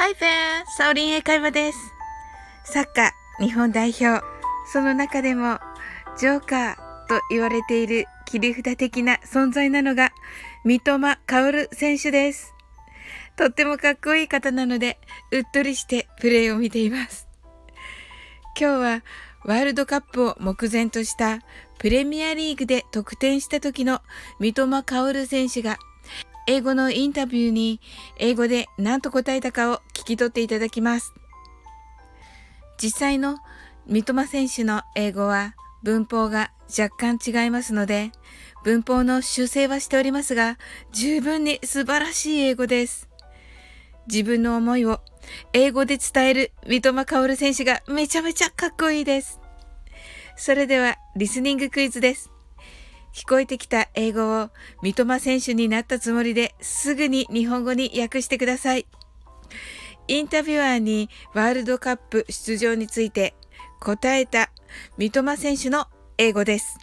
Hi there! サオリン英会話です。サッカー日本代表。その中でも、ジョーカーと言われている切り札的な存在なのが、三笘薫選手です。とってもかっこいい方なので、うっとりしてプレーを見ています。今日はワールドカップを目前としたプレミアリーグで得点した時の三笘薫選手が英語のインタビューに英語で何と答えたかを聞き取っていただきます。実際の三笘選手の英語は文法が若干違いますので、文法の修正はしておりますが、十分に素晴らしい英語です。自分の思いを英語で伝える三笘薫選手がめちゃめちゃかっこいいです。それではリスニングクイズです。聞こえてきた英語を三笘選手になったつもりですぐに日本語に訳してください。インタビュアーにワールドカップ出場について答えた三笘選手の英語です。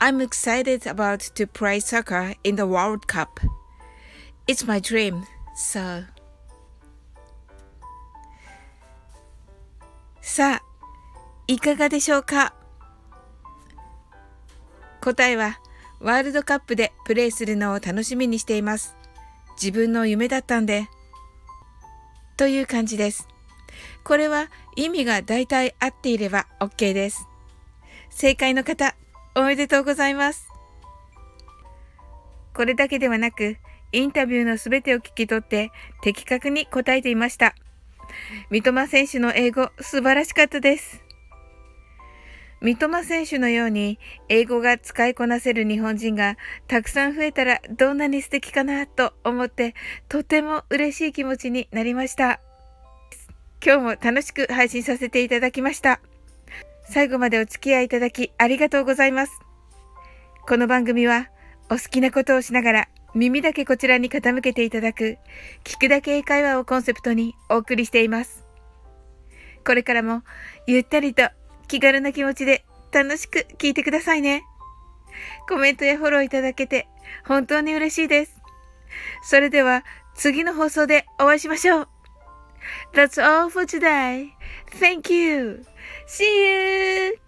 I'm excited about to play soccer in the World Cup. It's my dream, so. さあ、いかがでしょうか？答えは、ワールドカップでプレーするのを楽しみにしています。自分の夢だったんで。という感じです。これは意味が大体合っていれば OK です。正解の方、おめでとうございます。これだけではなく、インタビューのすべてを聞き取って的確に答えていました。三笘選手の英語素晴らしかったです。三笘選手のように英語が使いこなせる日本人がたくさん増えたらどんなに素敵かなと思ってとても嬉しい気持ちになりました。今日も楽しく配信させていただきました。最後までお付き合いいただきありがとうございます。この番組はお好きなことをしながら耳だけこちらに傾けていただく聞くだけ英会話をコンセプトにお送りしています。これからもゆったりと気軽な気持ちで楽しく聞いてくださいね。コメントやフォローいただけて本当に嬉しいです。それでは次の放送でお会いしましょう。That's all for today. Thank you. See you.